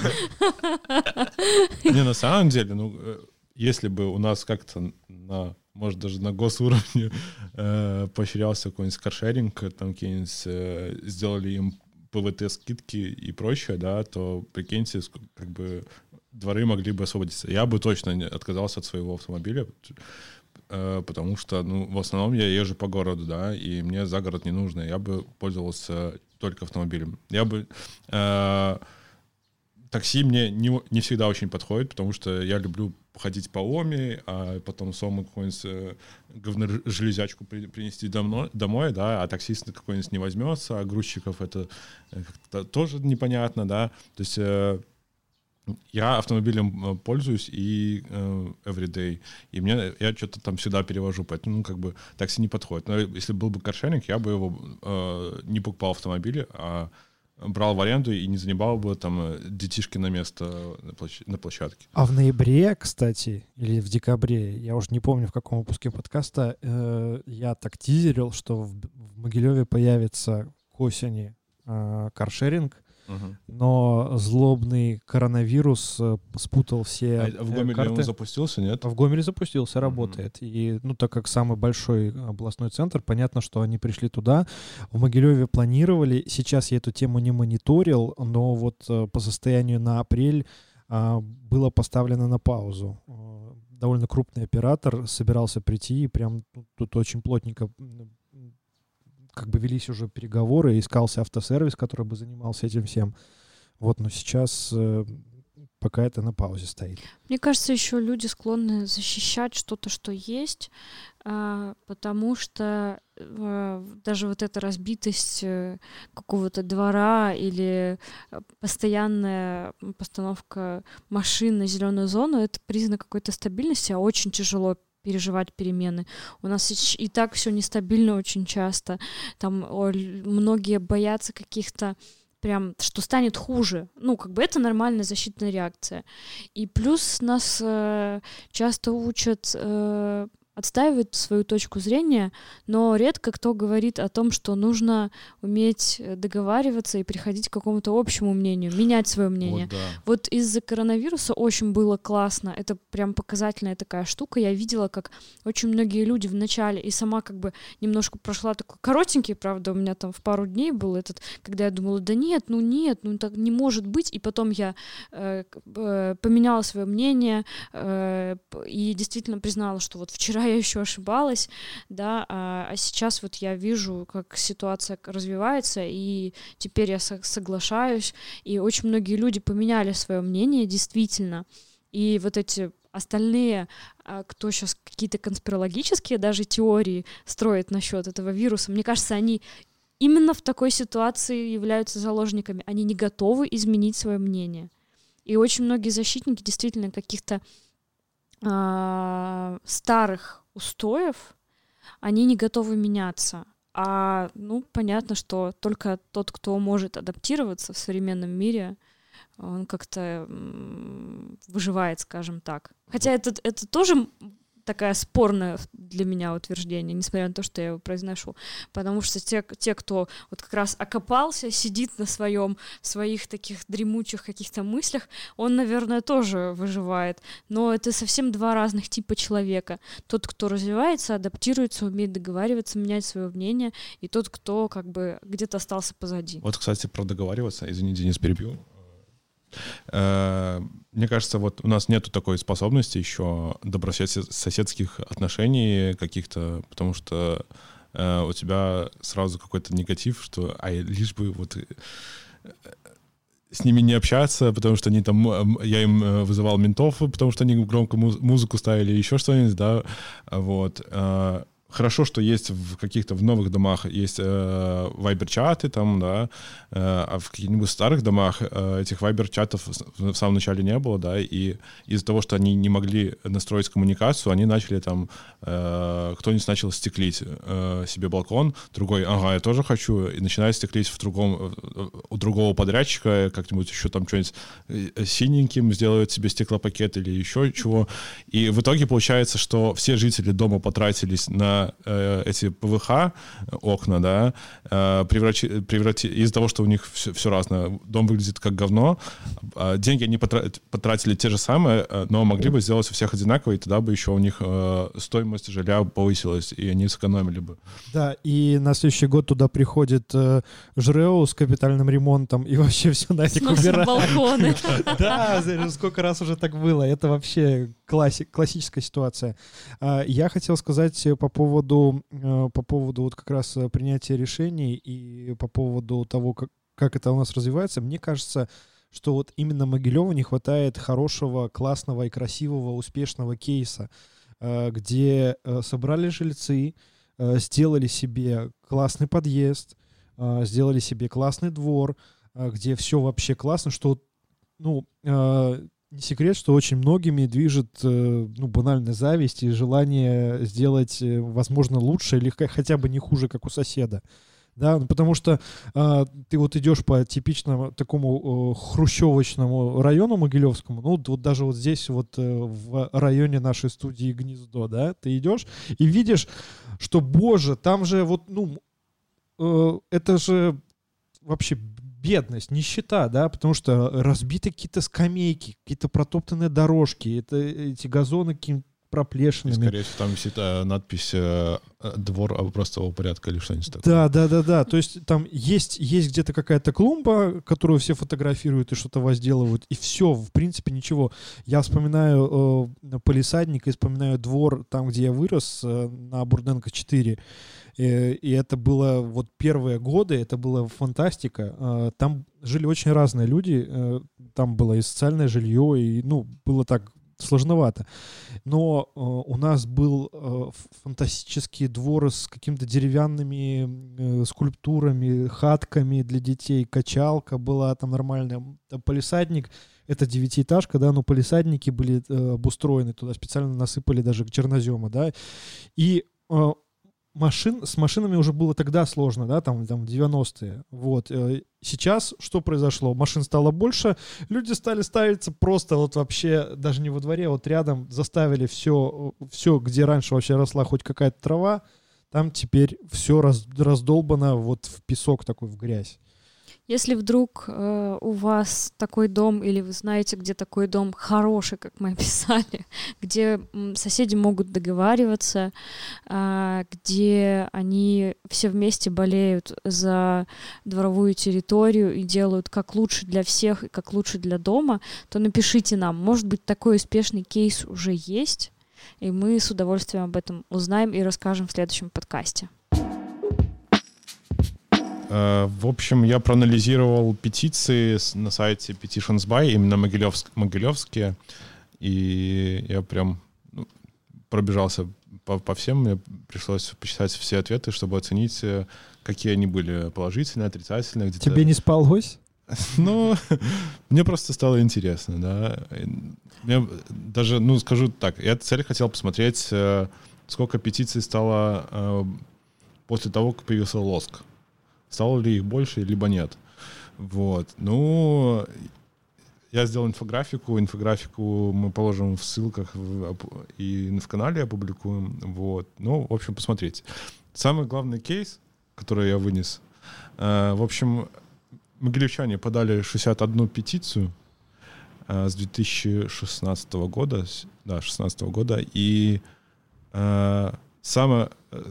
Не, на самом деле, ну, э, если бы у нас как-то на может, даже на госуровне э, поощрялся какой-нибудь каршеринг, там какие-нибудь э, сделали им ПВТ-скидки и прочее, да, то, прикиньте, как бы дворы могли бы освободиться. Я бы точно не отказался от своего автомобиля, э, потому что, ну, в основном я езжу по городу, да, и мне за город не нужно. Я бы пользовался только автомобилем. Я бы... Э, такси мне не, не всегда очень подходит, потому что я люблю ходить по Оми, а потом Сому какую-нибудь э, говножелезячку при, принести домой, домой, да, а таксист какой-нибудь не возьмется, а грузчиков это э, тоже непонятно, да. То есть я автомобилем э, пользуюсь и э, everyday, и мне я что-то там всегда перевожу, поэтому ну как бы такси не подходит. Но если был бы каршеринг, я бы его э, не покупал автомобили, а брал в аренду и не занимал бы там э, детишки на место на площадке. А в ноябре, кстати, или в декабре, я уже не помню, в каком выпуске подкаста, э, я так тизерил, что в, в Могилеве появится к осени э, каршеринг, Но злобный коронавирус э, спутал все А в Гомеле карты. он запустился, нет? А В Гомеле запустился, работает. И, ну, так как самый большой областной центр, понятно, что они пришли туда. В Могилеве планировали. Сейчас я эту тему не мониторил, но вот э, по состоянию на апрель а, было поставлено на паузу. Э, Довольно крупный оператор собирался прийти, и прям тут, тут очень плотненько как бы велись уже переговоры, искался автосервис, который бы занимался этим всем. Вот, но сейчас э, пока это на паузе стоит. Мне кажется, еще люди склонны защищать что-то, что есть, а, потому что э, даже вот эта разбитость э, какого-то двора или постоянная постановка машин на зеленую зону это признак какой-то стабильности, а очень тяжело переживать перемены. У нас и, так все нестабильно очень часто. Там многие боятся каких-то прям, что станет хуже. Ну, как бы это нормальная защитная реакция. И плюс нас э, часто учат э, отстаивать свою точку зрения, но редко кто говорит о том, что нужно уметь э, договариваться и приходить к какому-то общему мнению, менять свое мнение. Вот, да. Вот из-за коронавируса очень было классно. Это прям показательная такая штука. Я видела, как очень многие люди в начале, и сама как бы немножко прошла такой коротенький, правда, у меня там в пару дней был этот, когда я думала, да нет, ну нет, ну так не может быть. И потом я э, э, поменяла свое мнение э, и действительно признала, что вот вчера я еще ошибалась, да, а, а сейчас вот я вижу, как ситуация развивается, и теперь я со- соглашаюсь, и очень многие люди поменяли свое мнение, действительно. И вот эти остальные, а, кто сейчас какие-то конспирологические даже теории строит насчет этого вируса, мне кажется, они именно в такой ситуации являются заложниками. Они не готовы изменить свое мнение. И очень многие защитники действительно каких-то а, старых устоев, они не готовы меняться. А, ну, понятно, что только тот, кто может адаптироваться в современном мире, он как-то выживает, скажем так. Хотя это, это тоже такая спорное для меня утверждение, несмотря на то, что я его произношу. Потому что те, те кто вот как раз окопался, сидит на своем, своих таких дремучих каких-то мыслях, он, наверное, тоже выживает. Но это совсем два разных типа человека. Тот, кто развивается, адаптируется, умеет договариваться, менять свое мнение, и тот, кто как бы где-то остался позади. Вот, кстати, про договариваться, извини, Денис, перебью. Э, Мне кажется, вот у нас нету такой способности еще добрососедских отношений каких-то, потому что э, у тебя сразу какой-то негатив, что а лишь бы вот э, с ними не общаться, потому что они там, я им вызывал ментов, потому что они громко муз- музыку ставили, еще что-нибудь, да, вот. Хорошо, что есть в каких-то в новых домах есть э, вайбер-чаты там, да, э, а в каких-нибудь старых домах э, этих вайбер-чатов с- в самом начале не было, да, и из-за того, что они не могли настроить коммуникацию, они начали там, э, кто-нибудь начал стеклить э, себе балкон, другой, ага, я тоже хочу, и начинает стеклить в другом, э, у другого подрядчика, как-нибудь еще там что-нибудь э, синеньким сделают себе стеклопакет или еще чего. И в итоге получается, что все жители дома потратились на э, эти ПВХ окна, да, э, преврати, преврати, из-за того, что у них все, все разное, дом выглядит как говно, а деньги они потратили те же самые, э, но могли бы сделать у всех одинаково, и тогда бы еще у них э, стоимость жилья повысилась, и они сэкономили бы. Да, и на следующий год туда приходит э, ЖРЭО с капитальным ремонтом, и вообще все на этих убирает. балконы. Да, сколько раз уже так было. Это вообще классическая ситуация. А, я хотел сказать по поводу, э, по поводу вот как раз принятия решений и по поводу того, как, как это у нас развивается. Мне кажется, что вот именно Могилеву не хватает хорошего, классного и красивого, успешного кейса, э, где э, собрали жильцы, сделали себе классный подъезд, сделали себе классный двор, где все вообще классно, что ну, не секрет, что очень многими движет э, ну, банальная зависть и желание сделать, э, возможно, лучше или хотя бы не хуже, как у соседа. Да, ну, потому что э, ты вот идешь по типичному такому э, хрущевочному району Могилевскому, ну вот даже вот здесь вот э, в районе нашей студии Гнездо, да, ты идешь и видишь, что, боже, там же вот, ну, э, это же вообще бедность, нищета, да, потому что разбиты какие-то скамейки, какие-то протоптанные дорожки, это эти газоны каким проплешинами. И, скорее всего, там висит э, надпись э, «Двор образцового порядка» или что-нибудь такое. Да, да, да, да. То есть там есть, есть где-то какая-то клумба, которую все фотографируют и что-то возделывают, и все, в принципе, ничего. Я вспоминаю э, полисадник и вспоминаю двор там, где я вырос, э, на Бурденко 4. И, и это было вот первые годы, это была фантастика. А, там жили очень разные люди, э, там было и социальное жилье, и, ну, было так сложновато. Но э, у нас был э, фантастический двор с какими-то деревянными скульптурами, хатками для детей, качалка была там нормальная, полисадник. Это девятиэтажка, да, но полисадники были э, обустроены, туда. Специально насыпали даже чернозема, да, и э, машин, с машинами уже было тогда сложно, да, там, там 90-е. Вот. Э, сейчас что произошло? Машин стало больше, люди стали ставиться просто вот вообще, даже не во дворе, а вот рядом заставили все, все, где раньше вообще росла хоть какая-то трава, там теперь все раз, раздолбано вот в песок такой, в грязь. Если вдруг э, у вас такой дом, или вы знаете, где такой дом хороший, как мы описали, где соседи могут договариваться, э, где они все вместе болеют за дворовую территорию и делают как лучше для всех и как лучше для дома, то напишите нам. Может быть, такой успешный кейс уже есть, и мы с удовольствием об этом узнаем и расскажем в следующем подкасте. Э, в общем, я проанализировал петиции на сайте Petitions By, именно Могилевск, Могилевские, и я прям ну, пробежался по, по всем, мне пришлось почитать все ответы, чтобы оценить, э, какие они были, положительные, отрицательные. Где-то... Тебе не спалось? Ну, мне просто стало интересно, да. Мне даже, ну, скажу так, я цель хотел посмотреть, э, сколько петиций стало после того, как появился лоск стало ли их больше, либо нет. Вот. Ну, я сделал инфографику. Инфографику мы положим в ссылках и в канале опубликуем. Вот. Ну, в общем, посмотрите. Самый главный кейс, который я вынес, э, в общем, могилевчане подали 61 петицию э, с 2016 года, да, 16 года, и э,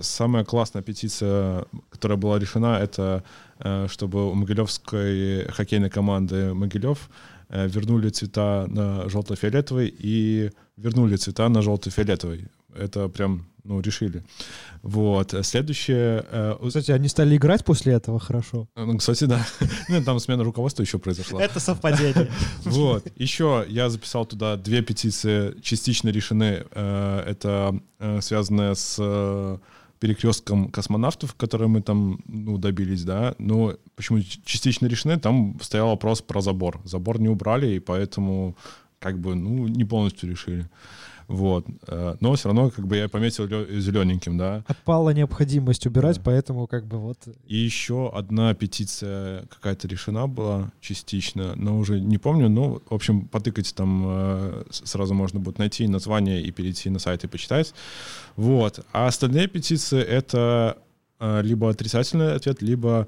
Самая, классная петиция, которая была решена, это э, чтобы у Могилевской хоккейной команды Могилев э, вернули цвета на желто-фиолетовый и вернули цвета на желто-фиолетовый. Это прям, ну, решили. Вот. Следующее... Э, кстати, они стали играть после этого хорошо. Ну, кстати, да. Ну, там смена руководства еще произошла. Это совпадение. Вот. Еще я записал туда две петиции, частично решены. Э, это э, связанное с перекрестком космонавтов, которые мы там ну, добились, да, но почему частично решены, там стоял вопрос про забор. Забор не убрали, и поэтому как бы, ну, не полностью решили. Вот. Э, но все равно как бы я пометил зелененьким, да. Отпала необходимость убирать, да. поэтому как бы вот... И еще одна петиция какая-то решена была частично, но уже не помню. Ну, в общем, потыкать там э, сразу можно будет найти название и перейти на сайт и почитать. Вот. А остальные петиции — это э, либо отрицательный ответ, либо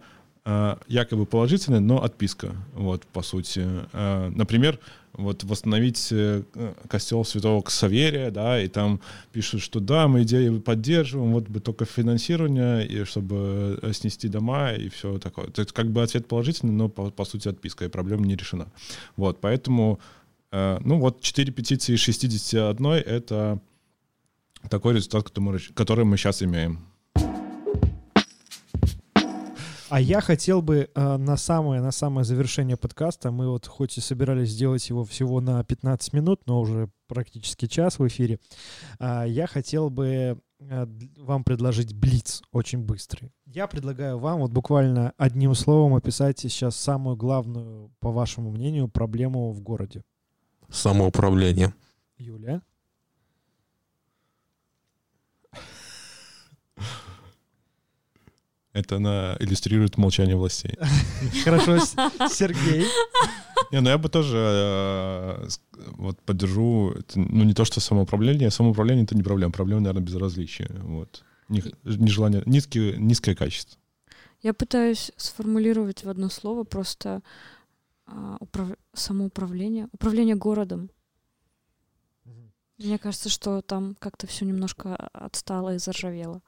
якобы положительный, но отписка, вот, по сути. Например, вот восстановить э, костел святого Ксаверия, да, и там пишут, что да, мы идеи поддерживаем, вот бы только финансирование, и чтобы э, снести дома и все такое. То есть как бы ответ положительный, но по, по сути отписка, и проблема не решена. Вот, поэтому, э, ну вот 4 петиции из 61 — это такой результат, который мы сейчас имеем. А я хотел бы э, на самое на самое завершение подкаста, мы вот хоть и собирались сделать его всего на 15 минут, но уже практически час в эфире, э, я хотел бы э, вам предложить блиц очень быстрый. Я предлагаю вам вот буквально одним словом описать сейчас самую главную, по вашему мнению, проблему в городе. Самоуправление. Юля? Это она иллюстрирует молчание властей. Хорошо, Сергей. Не, ну я бы тоже э, вот поддержу, ну не то, что самоуправление, самоуправление это не проблема, проблема, наверное, безразличия, вот. Нежелание, низкие, низкое качество. Я пытаюсь сформулировать в одно слово просто а, управ... самоуправление, управление городом. Мне кажется, что там как-то все немножко отстало и заржавело.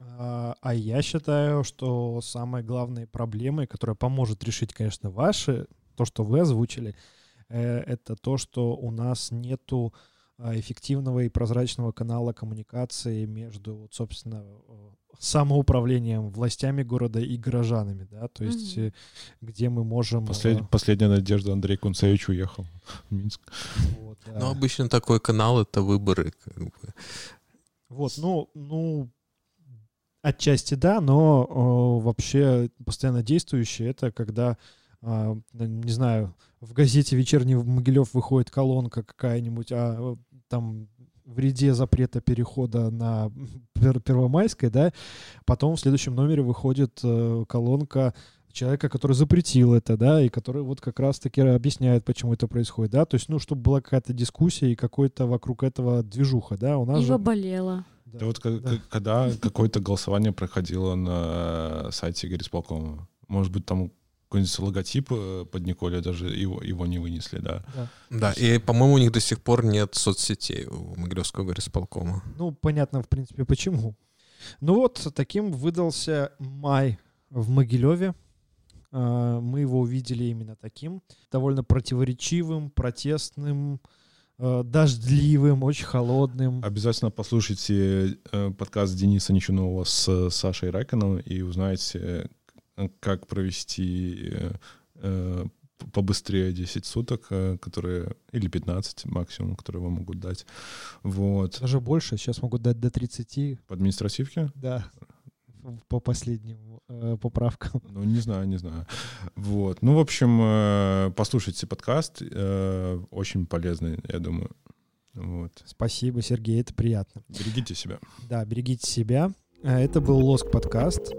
А, а я считаю, что самой главной проблемой, которая поможет решить, конечно, ваши, то, что вы озвучили, э, это то, что у нас нету а, эффективного и прозрачного канала коммуникации между, собственно, самоуправлением, властями города и горожанами, да, то есть mm-hmm. где мы можем... Послед... Последняя надежда Андрей Кунцевич уехал в Минск. Вот, да. Ну, обычно такой канал — это выборы. Как бы. Вот, ну, ну, Отчасти да, но о, вообще постоянно действующее это когда, а, не знаю, в газете «Вечерний Могилев» выходит колонка какая-нибудь, а там в ряде запрета перехода на Первомайской, да, потом в следующем номере выходит э, колонка человека, который запретил это, да, и который вот как раз-таки объясняет, почему это происходит, да, то есть, ну, чтобы была какая-то дискуссия и какой-то вокруг этого движуха, да, у нас Ива же... болела. Да, да вот да. когда какое-то голосование проходило на сайте горисполкома, может быть, там какой-нибудь логотип э, под Николе даже его, его не вынесли, да. Да, да и, по-моему, у них до сих пор нет соцсетей у Могилевского горисполкома. Ну, понятно, в принципе, почему. Ну вот, таким выдался май в Могилеве. А, мы его увидели именно таким, довольно противоречивым, протестным, Э, дождливым, очень холодным. Обязательно послушайте э, подкаст Дениса Ничунова с Сашей Райконом и узнаете, э, как провести побыстрее 10 суток, которые, или 15 максимум, которые вам могут дать. Вот. Даже больше, сейчас могут дать до 30. По административке? Да по последним э, поправкам. Ну, не знаю, не знаю. Вот. Ну, в общем, э, послушайте подкаст. Э, очень полезный, я думаю. Вот. Спасибо, Сергей, это приятно. Берегите себя. Да, берегите себя. Э, это был Лоск подкаст.